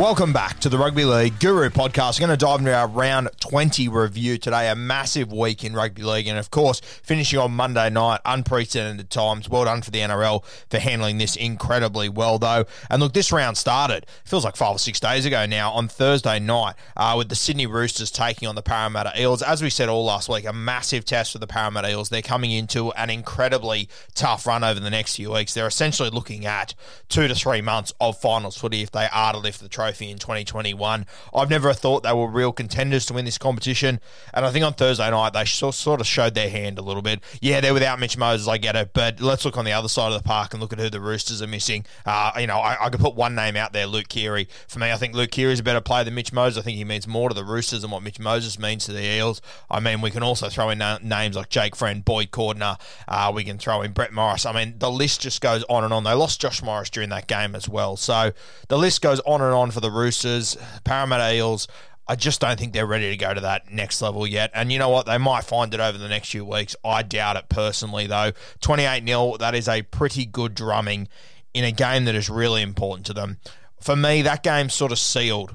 Welcome back to the Rugby League Guru podcast. We're going to dive into our round 20 review today. A massive week in rugby league. And of course, finishing on Monday night, unprecedented times. Well done for the NRL for handling this incredibly well, though. And look, this round started, feels like five or six days ago now, on Thursday night, uh, with the Sydney Roosters taking on the Parramatta Eels. As we said all last week, a massive test for the Parramatta Eels. They're coming into an incredibly tough run over the next few weeks. They're essentially looking at two to three months of finals footy if they are to lift the trophy in 2021. I've never thought they were real contenders to win this competition, and I think on Thursday night they sort of showed their hand a little bit. Yeah, they're without Mitch Moses, I get it, but let's look on the other side of the park and look at who the Roosters are missing. Uh, you know, I, I could put one name out there, Luke Keary. For me, I think Luke Keary is a better player than Mitch Moses. I think he means more to the Roosters than what Mitch Moses means to the Eels. I mean, we can also throw in na- names like Jake Friend, Boyd Cordner. Uh, we can throw in Brett Morris. I mean, the list just goes on and on. They lost Josh Morris during that game as well. So the list goes on and on for the Roosters. Parramatta Eels, I just don't think they're ready to go to that next level yet. And you know what? They might find it over the next few weeks. I doubt it personally, though. 28 0, that is a pretty good drumming in a game that is really important to them. For me, that game's sort of sealed.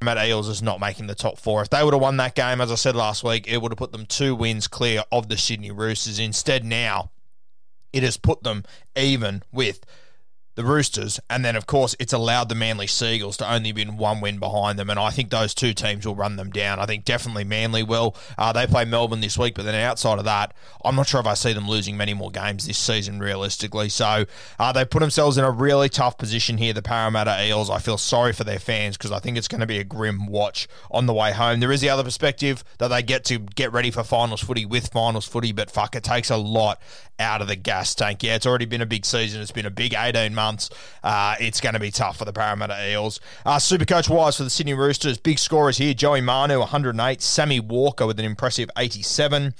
Parramatta Eels is not making the top four. If they would have won that game, as I said last week, it would have put them two wins clear of the Sydney Roosters. Instead, now it has put them even with the Roosters, and then of course it's allowed the Manly Seagulls to only be one win behind them, and I think those two teams will run them down. I think definitely Manly will. Uh, they play Melbourne this week, but then outside of that, I'm not sure if I see them losing many more games this season realistically. So uh, they put themselves in a really tough position here. The Parramatta Eels. I feel sorry for their fans because I think it's going to be a grim watch on the way home. There is the other perspective that they get to get ready for finals footy with finals footy, but fuck, it takes a lot out of the gas tank. Yeah, it's already been a big season. It's been a big 18 months. Uh, it's going to be tough for the Parramatta Eels. Uh, Supercoach wise for the Sydney Roosters, big scorers here Joey Manu, 108, Sammy Walker with an impressive 87.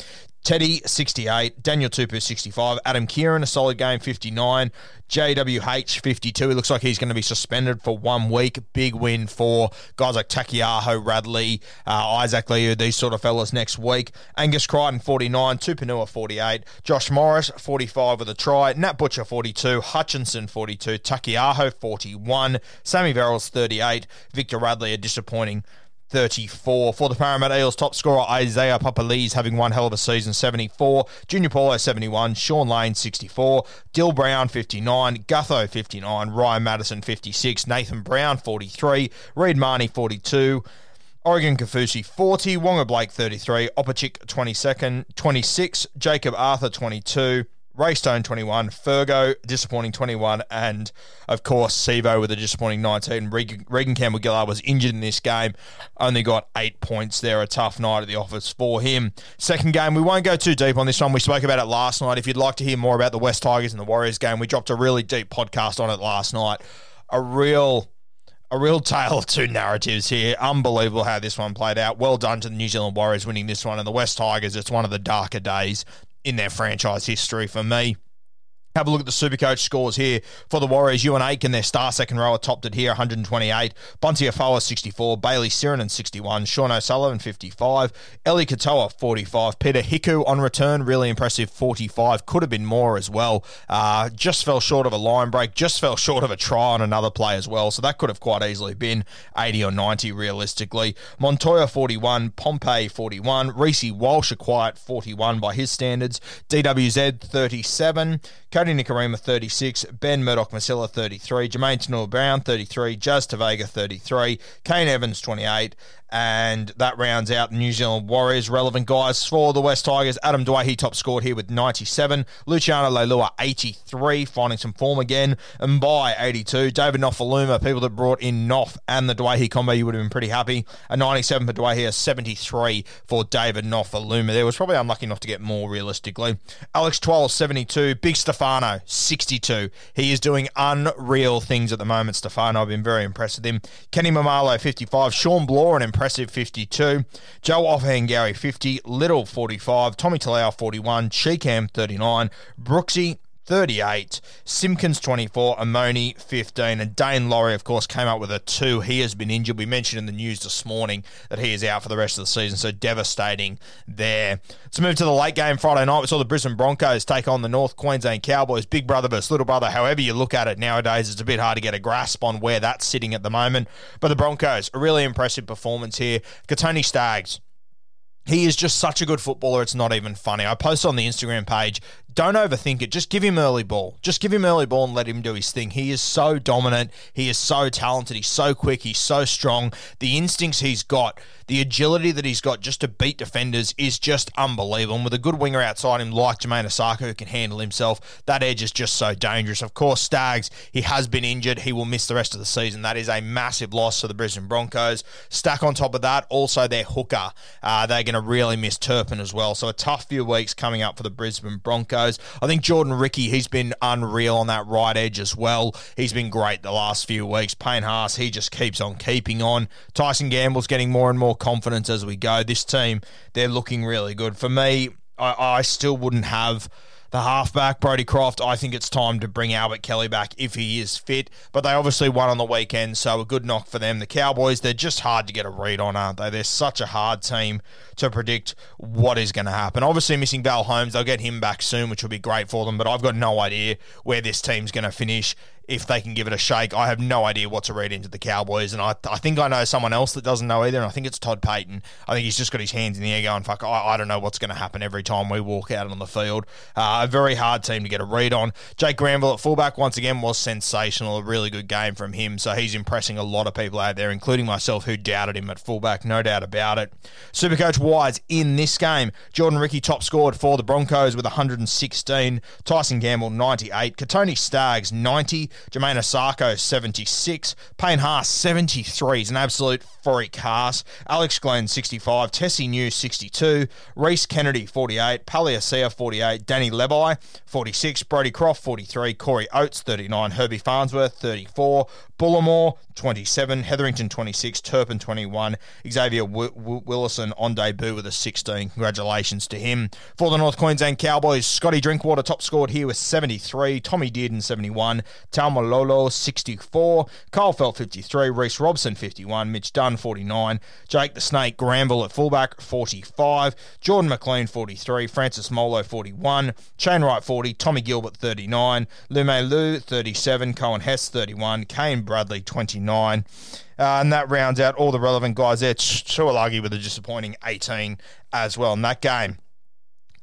Teddy, 68. Daniel Tupou, 65. Adam Keighran, a solid game, 59. JWH, 52. It looks like he's going to be suspended for one week. Big win for guys like Taukeiaho, Radley, uh, Isaac Liu, these sort of fellas next week. Angus Crichton, 49. Tupouniua, 48. Josh Morris, 45 with a try. Nat Butcher, 42. Hutchison, 42. Taukeiaho, 41. Sammy Verrills, 38. Victor Radley, a disappointing 34. For the Parramatta Eels, top scorer Isaiah Papali's having one hell of a season, 74. Junior Paulo, 71. Shaun Lane, 64. Dill Brown, 59. Gutho, 59. Ryan Matterson, 56. Nathan Brown, 43. Reed Mahoney, 42. Oregon Kaufusi 40, Waqa Blake 33, Opacic 22nd, 26, Jacob Arthur 22, Ray Stone 21, Fergo disappointing 21, and of course Sivo with a disappointing 19. Reagan, Reagan Campbell Gillard was injured in this game, only got eight points there. A tough night at the office for him. Second game, we won't go too deep on this one. We spoke about it last night. If you'd like to hear more about the West Tigers and the Warriors game, we dropped a really deep podcast on it last night. A real a real tale of two narratives here. Unbelievable how this one played out. Well done to the New Zealand Warriors winning this one. And the West Tigers, it's one of the darker days in their franchise history for me. Have a look at the Supercoach scores here for the Warriors. Euan Aitken, their star second rower, topped it here, 128. Bunty Afoa, 64. Bayley Sironen, 61. Sean O'Sullivan, 55. Eli Katoa, 45. Peter Hiku on return, really impressive, 45. Could have been more as well. Uh, just fell short of a line break, just fell short of a try on another play as well. So that could have quite easily been 80 or 90 realistically. Montoya, 41. Pompey, 41. Reece Walsh, a quiet 41 by his standards. DWZ, 37. Cody Jody Nikorima, 36. Ben Murdoch Masila, 33. Jermaine Tanua Brown, 33. Jazz Tevaga, 33. Kane Evans, 28. And that rounds out the New Zealand Warriors. Relevant guys for the West Tigers. Adam Doueihi top scored here with 97. Luciano Leilua, 83, finding some form again. And by 82, David Nofoaluma, people that brought in Noff and the Doueihi combo, you would have been pretty happy. A 97 for Doueihi, 73 for David Nofoaluma. There was probably unlucky enough to get more realistically. Alex Twal, 72. Big Stefano, 62. He is doing unreal things at the moment, Stefano. I've been very impressed with him. Kenny Mamalo, 55. Shawn Blore, an impressive 52. Joe Ofahengaue, 50. Little, 45. Tommy Talau, 41. Cheekham, 39. Brooksy, 38, Simpkins 24, Amoni 15, and Daine Laurie, of course, came up with a two. He has been injured. We mentioned in the news this morning that he is out for the rest of the season, so devastating there. Let's move to the late game Friday night. We saw the Brisbane Broncos take on the North Queensland Cowboys. Big brother versus little brother, however you look at it nowadays, it's a bit hard to get a grasp on where that's sitting at the moment. But the Broncos, a really impressive performance here. Kotoni Staggs, he is just such a good footballer, it's not even funny. I post on the Instagram page don't overthink it. Just give him early ball. Just give him early ball and let him do his thing. He is so dominant. He is so talented. He's so quick. He's so strong. The instincts he's got, the agility that he's got just to beat defenders is just unbelievable. And with a good winger outside him like Jamayne Isaako who can handle himself, that edge is just so dangerous. Of course, Staggs, he has been injured. He will miss the rest of the season. That is a massive loss for the Brisbane Broncos. Stack on top of that, also their hooker. Uh, they're going to really miss Turpin as well. So a tough few weeks coming up for the Brisbane Broncos. I think Jordan Riki, he's been unreal on that right edge as well. He's been great the last few weeks. Payne Haas, he just keeps on keeping on. Tyson Gamble's getting more and more confidence as we go. This team, they're looking really good. For me, I, I still wouldn't have the halfback, Brodie Croft, I think it's time to bring Albert Kelly back if he is fit. But they obviously won on the weekend, so a good knock for them. The Cowboys, they're just hard to get a read on, aren't they? They're such a hard team to predict what is going to happen. Obviously, missing Val Holmes, they'll get him back soon, which will be great for them. But I've got no idea where this team's going to finish if they can give it a shake. I have no idea what to read into the Cowboys, and I, I think I know someone else that doesn't know either, and I think it's Todd Payten. I think he's just got his hands in the air going, fuck, I, I don't know what's going to happen every time we walk out on the field. Uh, a very hard team to get a read on. Jake Granville at fullback, once again, was sensational. A really good game from him, so he's impressing a lot of people out there, including myself, who doubted him at fullback, no doubt about it. Supercoach Wise in this game, Jordan Riki top scored for the Broncos with 116, Tyson Gamble 98, Kotoni Staggs 90, Jamayne Isaako, 76. Payne Haas, 73. He's an absolute freak Haas. Alex Glenn, 65. Tesi Niu, 62. Rhys Kennedy, 48. Palasia, 48. Danny Levi, 46. Brodie Croft, 43. Corey Oates, 39. Herbie Farnsworth, 34. Bullimore, 27. Hetherington, 26. Turpin, 21. Xavier w- w- Willison on debut with a 16. Congratulations to him. For the North Queensland Cowboys, Scotty Drinkwater top scored here with 73. Tommy Dearden, 71. Taumalolo, 64. Kyle Feldt, 53. Reece Robson, 51. Mitch Dunn, 49. Jake the Snake Granville at fullback, 45. Jordan McLean, 43. Francis Molo, 41. Shane Wright, 40. Tommy Gilbert, 39. Lume Lu, 37. Coen Hess, 31. Kane Bradley, 29. Uh, and that rounds out all the relevant guys there. Chualagi with a disappointing 18 as well in that game.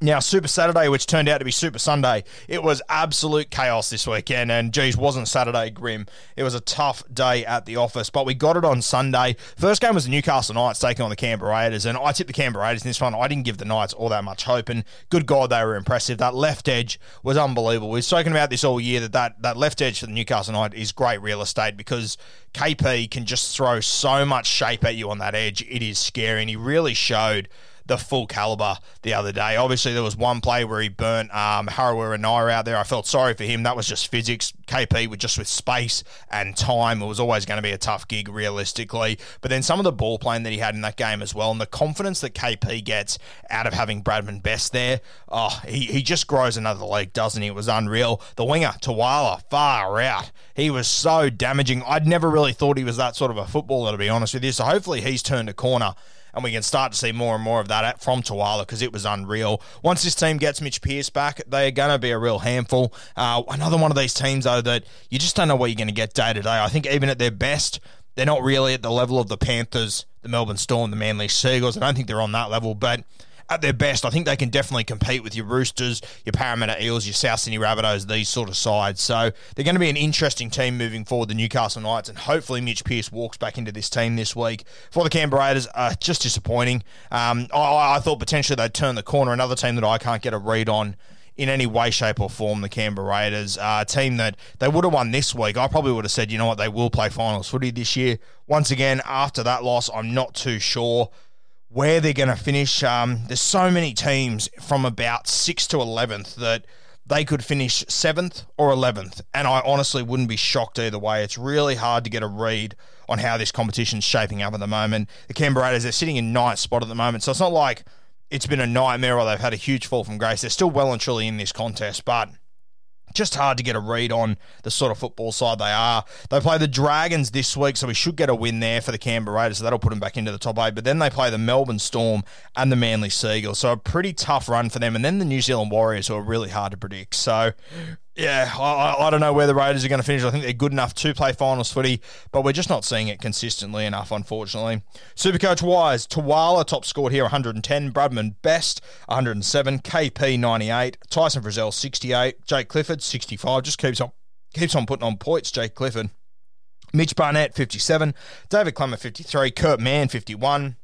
Now, Super Saturday, which turned out to be Super Sunday, it was absolute chaos this weekend. And geez, wasn't Saturday grim? It was a tough day at the office, but we got it on Sunday. First game was the Newcastle Knights taking on the Canberra Raiders, and I tipped the Canberra Raiders in this one. I didn't give the Knights all that much hope, and good God, they were impressive. That left edge was unbelievable. We've spoken about this all year that that, that left edge for the Newcastle Knights is great real estate because KP can just throw so much shape at you on that edge. It is scary, and he really showed the full caliber the other day. Obviously, there was one play where he burnt um, Harawira Naera out there. I felt sorry for him. That was just physics. KP with just with space and time, it was always going to be a tough gig realistically. But then some of the ball playing that he had in that game as well, and the confidence that KP gets out of having Bradman Best there, oh, he, he just grows another leg, doesn't he? It was unreal. The winger, Tuala, far out. He was so damaging. I'd never really thought he was that sort of a footballer, to be honest with you. So hopefully he's turned a corner and we can start to see more and more of that from Tuala because it was unreal. Once this team gets Mitch Pearce back, they're going to be a real handful. Uh, another one of these teams, though, that you just don't know what you're going to get day to day. I think even at their best, they're not really at the level of the Panthers, the Melbourne Storm, the Manly Seagulls. I don't think they're on that level, but at their best, I think they can definitely compete with your Roosters, your Parramatta Eels, your South Sydney Rabbitohs, these sort of sides. So they're going to be an interesting team moving forward, the Newcastle Knights, and hopefully Mitch Pearce walks back into this team this week. For the Canberra Raiders, uh, just disappointing. Um, I, I thought potentially they'd turn the corner. Another team that I can't get a read on in any way, shape, or form the Canberra Raiders. Uh, a team that they would have won this week. I probably would have said, you know what, they will play finals footy this year. Once again, after that loss, I'm not too sure where they're going to finish. Um, there's so many teams from about 6th to 11th that they could finish 7th or 11th. And I honestly wouldn't be shocked either way. It's really hard to get a read on how this competition's shaping up at the moment. The Canberra Raiders, they're sitting in ninth spot at the moment. So it's not like it's been a nightmare or they've had a huge fall from grace. They're still well and truly in this contest, but just hard to get a read on the sort of football side they are. They play the Dragons this week, so we should get a win there for the Canberra Raiders, so that'll put them back into the top eight. But then they play the Melbourne Storm and the Manly Seagulls, so a pretty tough run for them. And then the New Zealand Warriors, who are really hard to predict. So yeah, I, I don't know where the Raiders are going to finish. I think they're good enough to play finals footy, but we're just not seeing it consistently enough, unfortunately. Supercoach wise, Tuala top scored here 110, Bradman best 107, KP 98, Tyson Frizell 68, Jake Clifford 65. Just keeps on keeps on putting on points. Jake Clifford. Mitch Barnett 57, David Klemmer 53, Kurt Mann 51,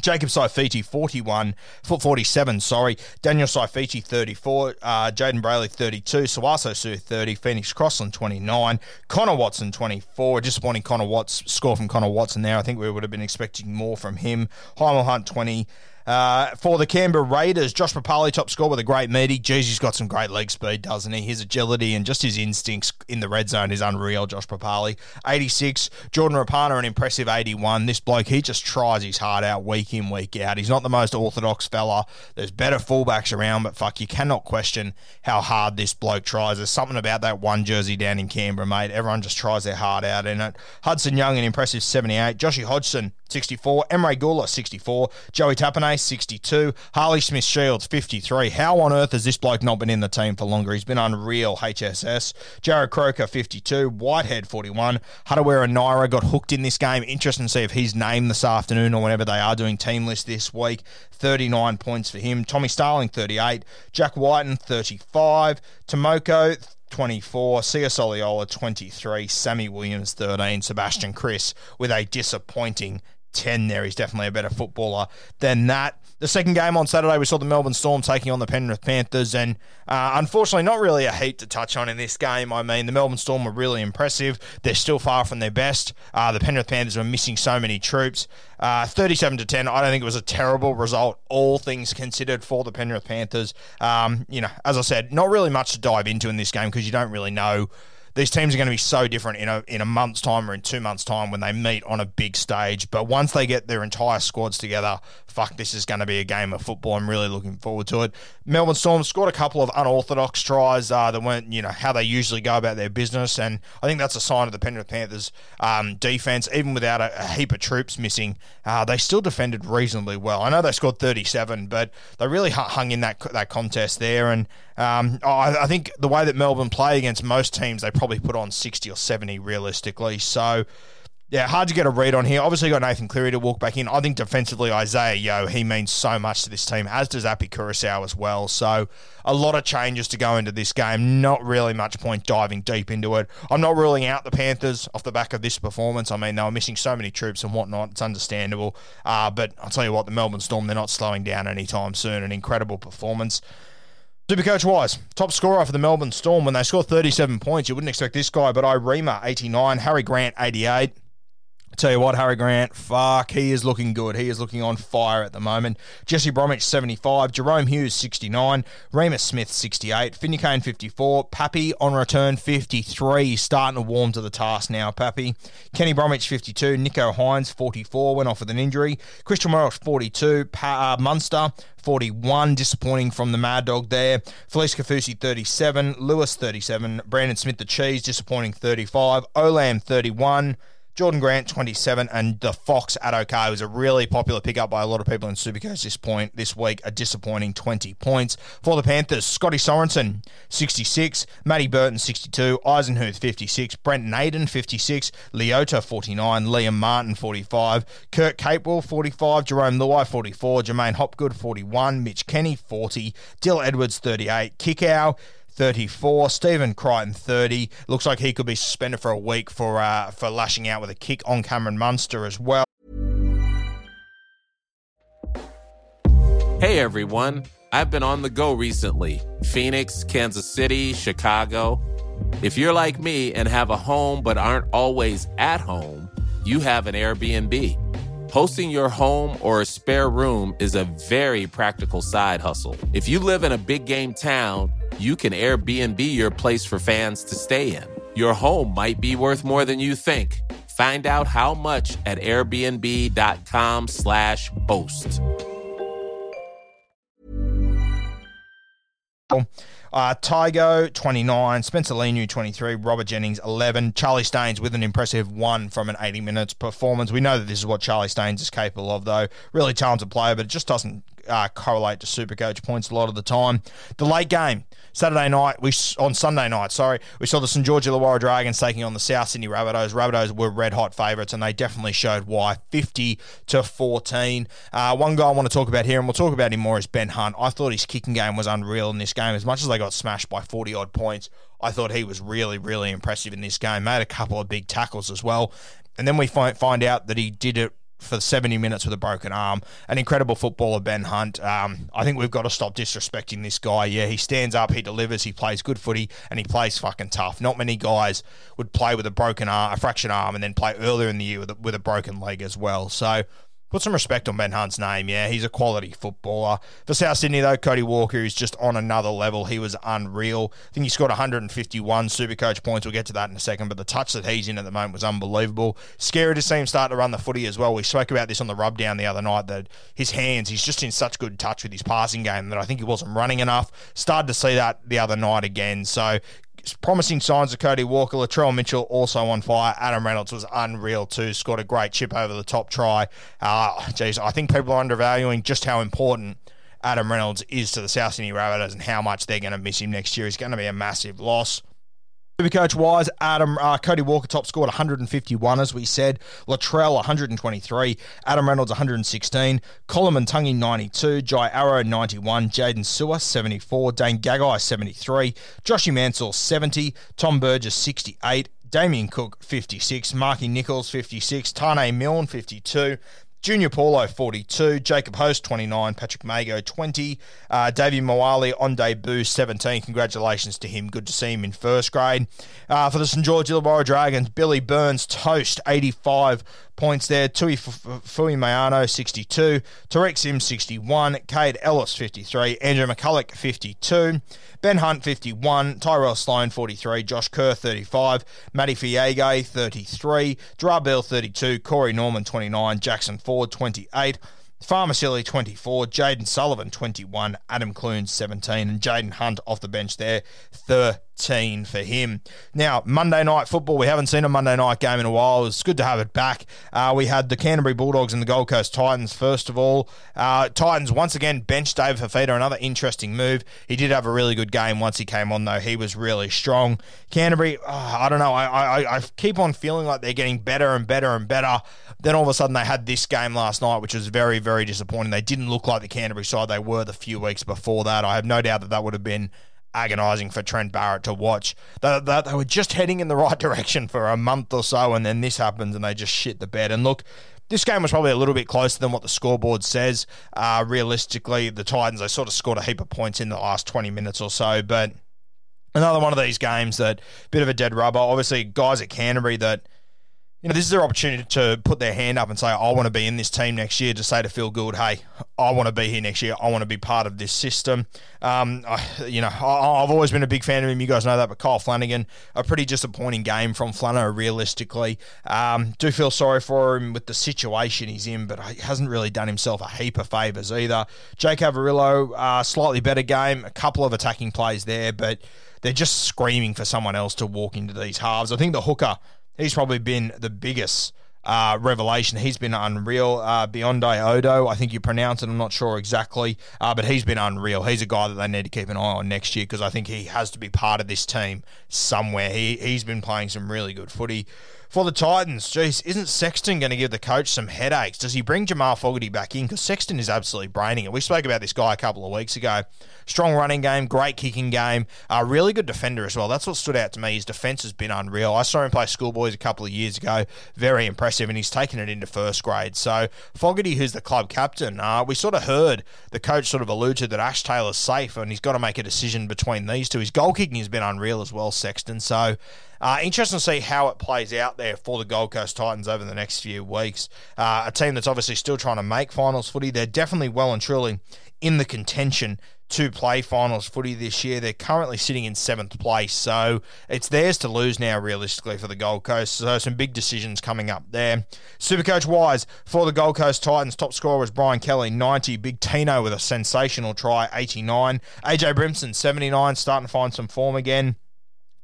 Jacob Saifiti, 41, foot 47, sorry. Daniel Saifiti, 34. Uh, Jayden Brailey, 32. Sauaso Sue, 30. Phoenix Crossland, 29. Connor Watson, 24. Disappointing Connor Watts score from Connor Watson there. I think we would have been expecting more from him. Hymel Hunt, 20. Uh, for the Canberra Raiders, Josh Papalii top score with a great meaty. Jeez, he's got some great leg speed, doesn't he? His agility and just his instincts in the red zone is unreal, Josh Papalii. 86. Jordan Rapana, an impressive 81. This bloke, he just tries his heart out week in, week out. He's not the most orthodox fella. There's better fullbacks around, but fuck, you cannot question how hard this bloke tries. There's something about that one jersey down in Canberra, mate. Everyone just tries their heart out in it. Hudson Young, an impressive 78. Joshy Hodgson, 64. Emre Guler, 64. Joey Tapine, 62. Harley Smith Shields, 53. How on earth has this bloke not been in the team for longer? He's been unreal, HSS. Jarrod Croker, 52. Whitehead, 41. Harawira Naera got hooked in this game. Interesting to see if he's named this afternoon or whenever they are doing team list this week. 39 points for him. Tommy Starling, 38. Jack Wighton, 35. Timoko, 24, Sia Soliola 23, Sammy Williams 13, Sebastian Kris with a disappointing 10 there. He's definitely a better footballer than that. The second game on Saturday, we saw the Melbourne Storm taking on the Penrith Panthers, and uh, unfortunately, not really a heap to touch on in this game. I mean, the Melbourne Storm were really impressive. They're still far from their best. Uh, the Penrith Panthers were missing so many troops. Uh, 37 to 10, I don't think it was a terrible result, all things considered, for the Penrith Panthers. Um, you know, as I said, not really much to dive into in this game because you don't really know these teams are going to be so different in a in a month's time or in two months' time when they meet on a big stage. But once they get their entire squads together, fuck, this is going to be a game of football. I'm really looking forward to it. Melbourne Storm scored a couple of unorthodox tries uh, that weren't, you know, how they usually go about their business, and I think that's a sign of the Penrith Panthers' um, defense. Even without a, a, heap of troops missing, uh, they still defended reasonably well. I know they scored 37, but they really hung in that that contest there, and um, I, I think the way that Melbourne play against most teams, they probably put on 60 or 70 realistically. So yeah, hard to get a read on here. Obviously, got Nathan Cleary to walk back in. I think defensively, Isaah Yeo, he means so much to this team, as does Api Koroisau as well. So, a lot of changes to go into this game. Not really much point diving deep into it. I'm not ruling out the Panthers off the back of this performance. I mean, they were missing so many troops and whatnot. It's understandable. Uh, but I'll tell you what, the Melbourne Storm, they're not slowing down anytime soon. An incredible performance. Supercoach wise, top scorer for the Melbourne Storm when they score 37 points. You wouldn't expect this guy, but Ieremia, 89, Harry Grant, 88. Tell you what, Harry Grant, fuck, he is looking good. He is looking on fire at the moment. Jesse Bromwich, 75. Jahrome Hughes, 69. Reimis Smith, 68. Finney Kane, 54. Pappy on return, 53. He's starting to warm to the task now, Pappy. Kenny Bromwich, 52. Nicho Hynes, 44. Went off with an injury. Christian Welch, 42. Pa- uh, Munster, 41. Disappointing from the Mad Dog there. Felice Kaufusi, 37. Lewis, 37. Brandon Smith, the Cheese, disappointing, 35. Olam, 31. Jordan Grant, 27, and the Fox at OK was a really popular pickup by a lot of people in Supercoach this point this week. A disappointing 20 points for the Panthers. Scotty Sorensen, 66, Matty Burton, 62, Eisenhuth, 56, Brent Naden, 56, Leota, 49, Liam Martin, 45, Kurt Capewell, 45, Jarome Luai, 44, Jermaine Hopgood, 41, Mitch Kenny, 40, Dill Edwards, 38, Kikau, 34. Stephen Crichton, 30. Looks like he could be suspended for a week for uh, for lashing out with a kick on Cameron Munster as well. Hey everyone, I've been on the go recently Phoenix, Kansas City, Chicago. If you're like me and have a home but aren't always at home, you have an Airbnb. Hosting your home or a spare room is a very practical side hustle. If you live in a big game town, you can Airbnb your place for fans to stay in. Your home might be worth more than you think. Find out how much at airbnb.com/slash host. Uh, Tygo, 29. Spencer Leniu, 23. Robert Jennings, 11. Charlie Staines with an impressive one from an 80 minutes performance. We know that this is what Charlie Staines is capable of, though. Really talented player, but it just doesn't uh, correlate to Supercoach points a lot of the time. The late game, Saturday night, we on Sunday night, sorry, we saw the St George Illawarra Dragons taking on the South Sydney Rabbitohs. Rabbitohs were red hot favourites, and they definitely showed why. 50 to 14. Uh, one guy I want to talk about here, and we'll talk about him more, is Ben Hunt. I thought his kicking game was unreal in this game. As much as they got smashed by 40 odd points, I thought he was really, really impressive in this game. Made a couple of big tackles as well. And then we find out that he did it for 70 minutes with a broken arm. An incredible footballer, Ben Hunt. Um, I think we've got to stop disrespecting this guy. Yeah, he stands up, he delivers, he plays good footy, and he plays fucking tough. Not many guys would play with a broken arm, a fractured arm, and then play earlier in the year with a, with a broken leg as well. So Put some respect on Ben Hunt's name. Yeah, he's a quality footballer. For South Sydney, though, Cody Walker is just on another level. He was unreal. I think he scored 151 Supercoach points. We'll get to that in a second. But the touch that he's in at the moment was unbelievable. Scary to see him start to run the footy as well. We spoke about this on the rub down the other night that his hands, he's just in such good touch with his passing game that I think he wasn't running enough. Started to see that the other night again. So promising signs of Cody Walker. Latrell Mitchell also on fire. Adam Reynolds was unreal too. Scored a great chip over the top try. Uh, I think people are undervaluing just how important Adam Reynolds is to the South Sydney Rabbitohs and how much they're going to miss him next year. He's going to be a massive loss. Supercoach wise, Adam uh, Cody Walker top scored 151, as we said. Latrell 123, Adam Reynolds 116, Coleman Tungy 92, Jai Arrow 91, Jaydn Su'A 74, Dane Gagai 73, Joshy Mansell 70, Tom Burgess 68, Damien Cook 56, Marky Nichols 56, Taane Milne 52, Junior Paulo, 42. Jacob Host, 29. Patrick Mago, 20. Uh, Davey Moale on debut, 17. Congratulations to him. Good to see him in first grade. Uh, for the St. George Illawarra Dragons, Billy Burns, toast, 85 points there. Tui Fui Mayano, 62. Tariq Sims, 61. Cade Ellis, 53. Andrew McCullough, 52. Ben Hunt, 51. Tyrell Sloan, 43. Josh Kerr, 35. Matty Feagai, 33. Drabell, 32. Corey Norman, 29. Jackson Ford, 28. Farmasilli 24, Jayden Sullivan 21, Adam Clune 17, and Jaden Hunt off the bench there 13 for him. Now, Monday night football, we haven't seen a Monday night game in a while. It's good to have it back. Uh, we had the Canterbury Bulldogs and the Gold Coast Titans first of all. Uh, Titans once again benched David Fifita, another interesting move. He did have a really good game once he came on, though. He was really strong. Canterbury, oh, I don't know. I, I, I keep on feeling like they're getting better and better and better. Then all of a sudden they had this game last night, which was very, very disappointing. They didn't look like the Canterbury side they were the few weeks before that. I have no doubt that that would have been agonising for Trent Barrett to watch. They, they, they, were just heading in the right direction for a month or so, and then this happens, and they just shit the bed. And look, this game was probably a little bit closer than what the scoreboard says. Uh, realistically, the Titans, they sort of scored a heap of points in the last 20 minutes or so, but another one of these games that bit of a dead rubber. Obviously, guys at Canterbury that you know, this is their opportunity to put their hand up and say, I want to be in this team next year, to say to Phil Gould, hey, I want to be here next year. I want to be part of this system. Um, I, you know, I, have always been a big fan of him. You guys know that, but Kyle Flanagan, a pretty disappointing game from Flano, realistically. Um, do feel sorry for him with the situation he's in, but he hasn't really done himself a heap of favours either. Jake Averillo, uh, slightly better game, a couple of attacking plays there, but they're just screaming for someone else to walk into these halves. I think the hooker he's probably been the biggest uh, revelation. He's been unreal. Uh, Beyonde Odo, I think you pronounce it. I'm not sure exactly, uh, but he's been unreal. He's a guy that they need to keep an eye on next year because I think he has to be part of this team somewhere. He he's been playing some really good footy for the Titans. geez, isn't Sexton going to give the coach some headaches? Does he bring Jamal Fogarty back in? Because Sexton is absolutely braining it. We spoke about this guy a couple of weeks ago. Strong running game, great kicking game, a really good defender as well. That's what stood out to me. His defense has been unreal. I saw him play schoolboys a couple of years ago. Very impressive, and he's taken it into first grade. So Fogarty, who's the club captain, uh, we sort of heard the coach sort of allude to that Ash Taylor's safe, and he's got to make a decision between these two. His goal kicking has been unreal as well, Sexton. So uh, interesting to see how it plays out there for the Gold Coast Titans over the next few weeks. Uh, a team that's obviously still trying to make finals footy. They're definitely well and truly in the contention to play finals footy this year. They're currently sitting in seventh place, so it's theirs to lose now, realistically, for the Gold Coast. So some big decisions coming up there. Supercoach wise, for the Gold Coast Titans, top scorer was Brian Kelly, 90. Big Tino with a sensational try, 89. AJ Brimson, 79, starting to find some form again.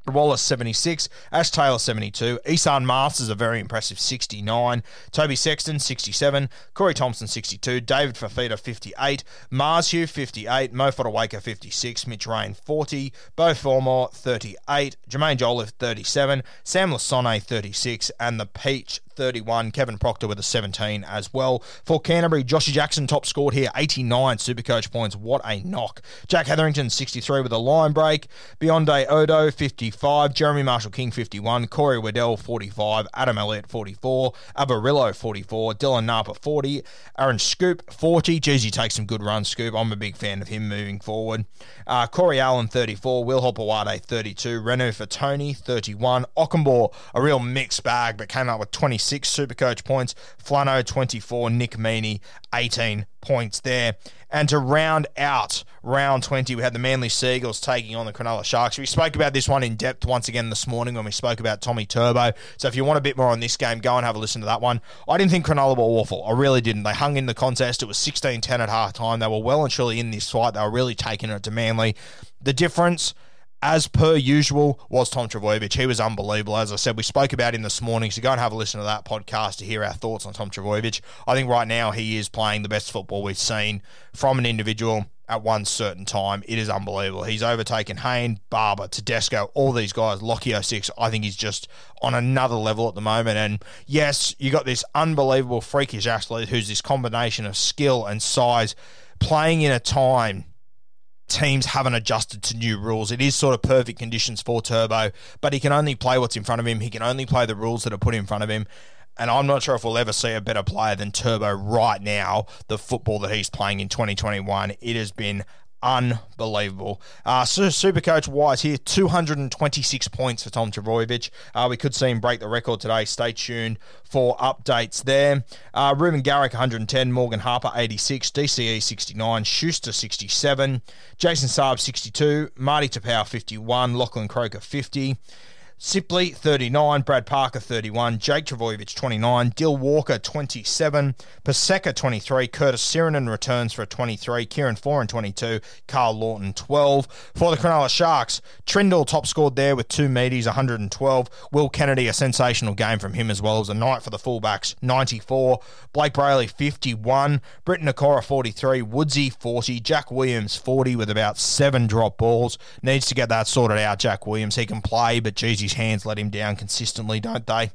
Wallace 76, Ash Taylor 72, Esan Marsters a very impressive 69, Toby Sexton 67, Corey Thompson 62, David Fifita 58, Mars Hugh 58, Mo Fotuaika 56, Mitch Rein 40, Beau Fermor 38, Jaimin Jolliffe 37, Sam Lisone 36, and the Peach 31. Kevin Proctor with a 17 as well. For Canterbury, Joshy Jackson top scored here, 89 Supercoach points. What a knock. Jack Hetherington, 63 with a line break. Beyonde Odo, 55. Jeremy Marshall King, 51. Corey Waddell, 45. Adam Elliott, 44. Averillo, 44. Dylan Napa, 40. Aaron Schoupp, 40. Jeezy takes some good runs, Scoop. I'm a big fan of him moving forward. Uh, Corey Allen, 34. Will Hopoate, 32. Renouf Atoni, 31. Okunbor, a real mixed bag, but came out with 26 Supercoach points. Flano, 24. Nick Meaney, 18 points there. And to round out round 20, we had the Manly Seagulls taking on the Cronulla Sharks. We spoke about this one in depth once again this morning when we spoke about Tommy Turbo. So if you want a bit more on this game, go and have a listen to that one. I didn't think Cronulla were awful. I really didn't. They hung in the contest. It was 16 10 at half time. They were well and truly in this fight. They were really taking it to Manly. The difference as per usual, was Tom Trbojevic. He was unbelievable. As I said, we spoke about him this morning, so go and have a listen to that podcast to hear our thoughts on Tom Trbojevic. I think right now he is playing the best football we've seen from an individual at one certain time. It is unbelievable. He's overtaken Hayne, Barber, Tedesco, all these guys. Lockyer 06, I think he's just on another level at the moment. And yes, you got this unbelievable freakish athlete who's this combination of skill and size playing in a time teams haven't adjusted to new rules. It is sort of perfect conditions for Turbo, but he can only play what's in front of him. He can only play the rules that are put in front of him. And I'm not sure if we'll ever see a better player than Turbo right now, the football that he's playing in 2021. It has been unbelievable. Uh, so Supercoach wise here, 226 points for Tom Trbojevic. Uh, we could see him break the record today. Stay tuned for updates there. Uh, Reuben Garrick, 110. Morgan Harper, 86. DCE, 69. Schuster, 67. Jason Saab, 62. Marty Tapau, 51. Lachlan Croker, 50. Sipley, 39. Brad Parker, 31. Jake Trbojevic, 29. Dill Walker, 27. Paseka, 23. Curtis Sironen returns for a 23. Kieran Foran, 22. Karl Lawton, 12. For the Cronulla Sharks, Trindall top scored there with two meaties, 112. Will Kennedy, a sensational game from him as well. as a night for the fullbacks, 94. Blayke Brailey, 51. Briton Nikora, 43. Woodsy, 40. Jack Williams, 40 with about seven drop balls. Needs to get that sorted out, Jack Williams. He can play, but geez, hands let him down consistently, don't they?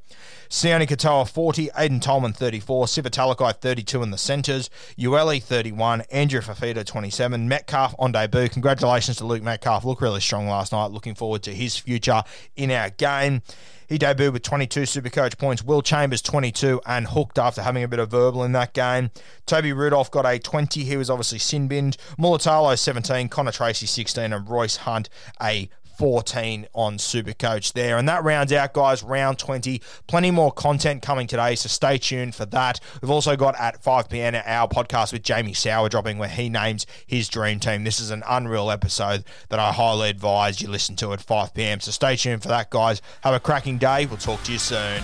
Sione Katoa 40, Aiden Tolman 34, Siva Talakai 32 in the centres, Ueli 31, Andrew Fifita 27, Metcalf on debut. Congratulations to Luke Metcalf. Looked really strong last night. Looking forward to his future in our game. He debuted with 22 Supercoach points. Will Chambers 22 and hooked after having a bit of verbal in that game. Toby Rudolf got a 20. He was obviously sin binned. Mulitalo 17, Connor Tracy 16, and Royce Hunt a 14 on Supercoach there. And that rounds out, guys, round 20. Plenty more content coming today, so stay tuned for that. We've also got at 5 p.m. our podcast with Jamie Soward dropping where he names his dream team. This is an unreal episode that I highly advise you listen to at 5 p.m. So stay tuned for that, guys. Have a cracking day. We'll talk to you soon.